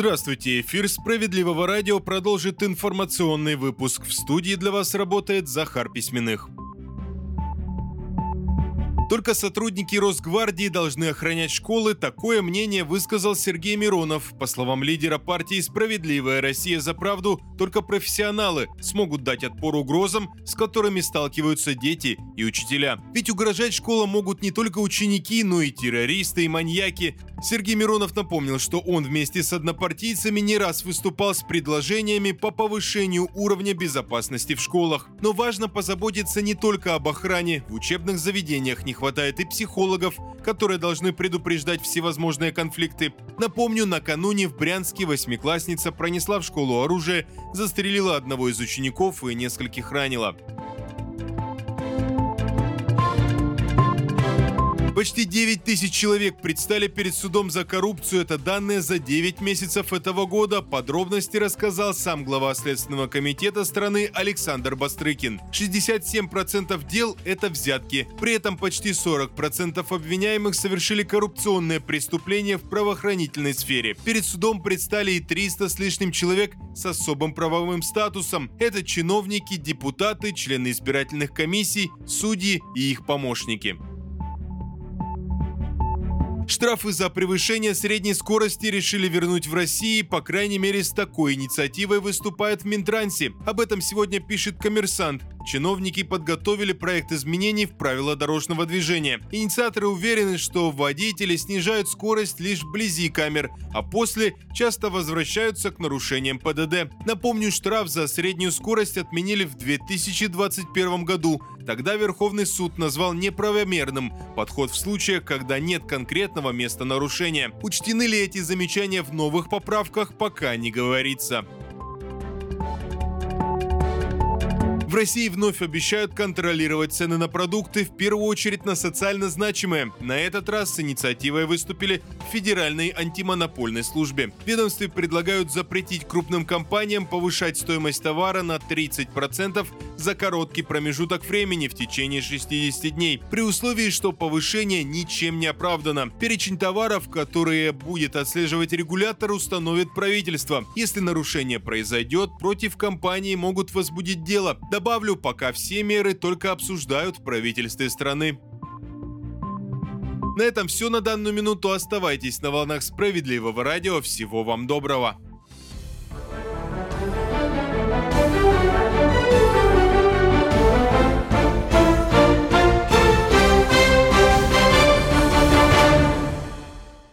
Здравствуйте, эфир «Справедливого радио» продолжит информационный выпуск. В студии для вас работает Захар Письменных. Только сотрудники Росгвардии должны охранять школы, такое мнение высказал Сергей Миронов. По словам лидера партии «Справедливая Россия за правду», только профессионалы смогут дать отпор угрозам, с которыми сталкиваются дети и учителя. Ведь угрожать школам могут не только ученики, но и террористы и маньяки. Сергей Миронов напомнил, что он вместе с однопартийцами не раз выступал с предложениями по повышению уровня безопасности в школах. Но важно позаботиться не только об охране. В учебных заведениях не хватает и психологов, которые должны предупреждать всевозможные конфликты. Напомню, накануне в Брянске восьмиклассница пронесла в школу оружие, застрелила одного из учеников и нескольких ранила. Почти 9 тысяч человек предстали перед судом за коррупцию. Это данные за 9 месяцев этого года. Подробности рассказал сам глава Следственного комитета страны Александр Бастрыкин. 67% дел – это взятки. При этом почти 40% обвиняемых совершили коррупционные преступления в правоохранительной сфере. Перед судом предстали и 300 с лишним человек с особым правовым статусом. Это чиновники, депутаты, члены избирательных комиссий, судьи и их помощники. Штрафы за превышение средней скорости решили вернуть в России, по крайней мере с такой инициативой выступает в Минтрансе. Об этом сегодня пишет коммерсант. Чиновники подготовили проект изменений в правила дорожного движения. Инициаторы уверены, что водители снижают скорость лишь вблизи камер, а после часто возвращаются к нарушениям ПДД. Напомню, штраф за среднюю скорость отменили в 2021 году. Тогда Верховный суд назвал неправомерным подход в случаях, когда нет конкретного места нарушения. Учтены ли эти замечания в новых поправках, пока не говорится. В России вновь обещают контролировать цены на продукты, в первую очередь на социально значимые. На этот раз с инициативой выступили в Федеральной антимонопольной службе. Ведомстве предлагают запретить крупным компаниям повышать стоимость товара на 30% за короткий промежуток времени в течение 60 дней, при условии, что повышение ничем не оправдано. Перечень товаров, которые будет отслеживать регулятор, установит правительство. Если нарушение произойдет, против компании могут возбудить дело. Добавлю, пока все меры только обсуждают в правительстве страны. На этом все на данную минуту. Оставайтесь на волнах справедливого радио. Всего вам доброго.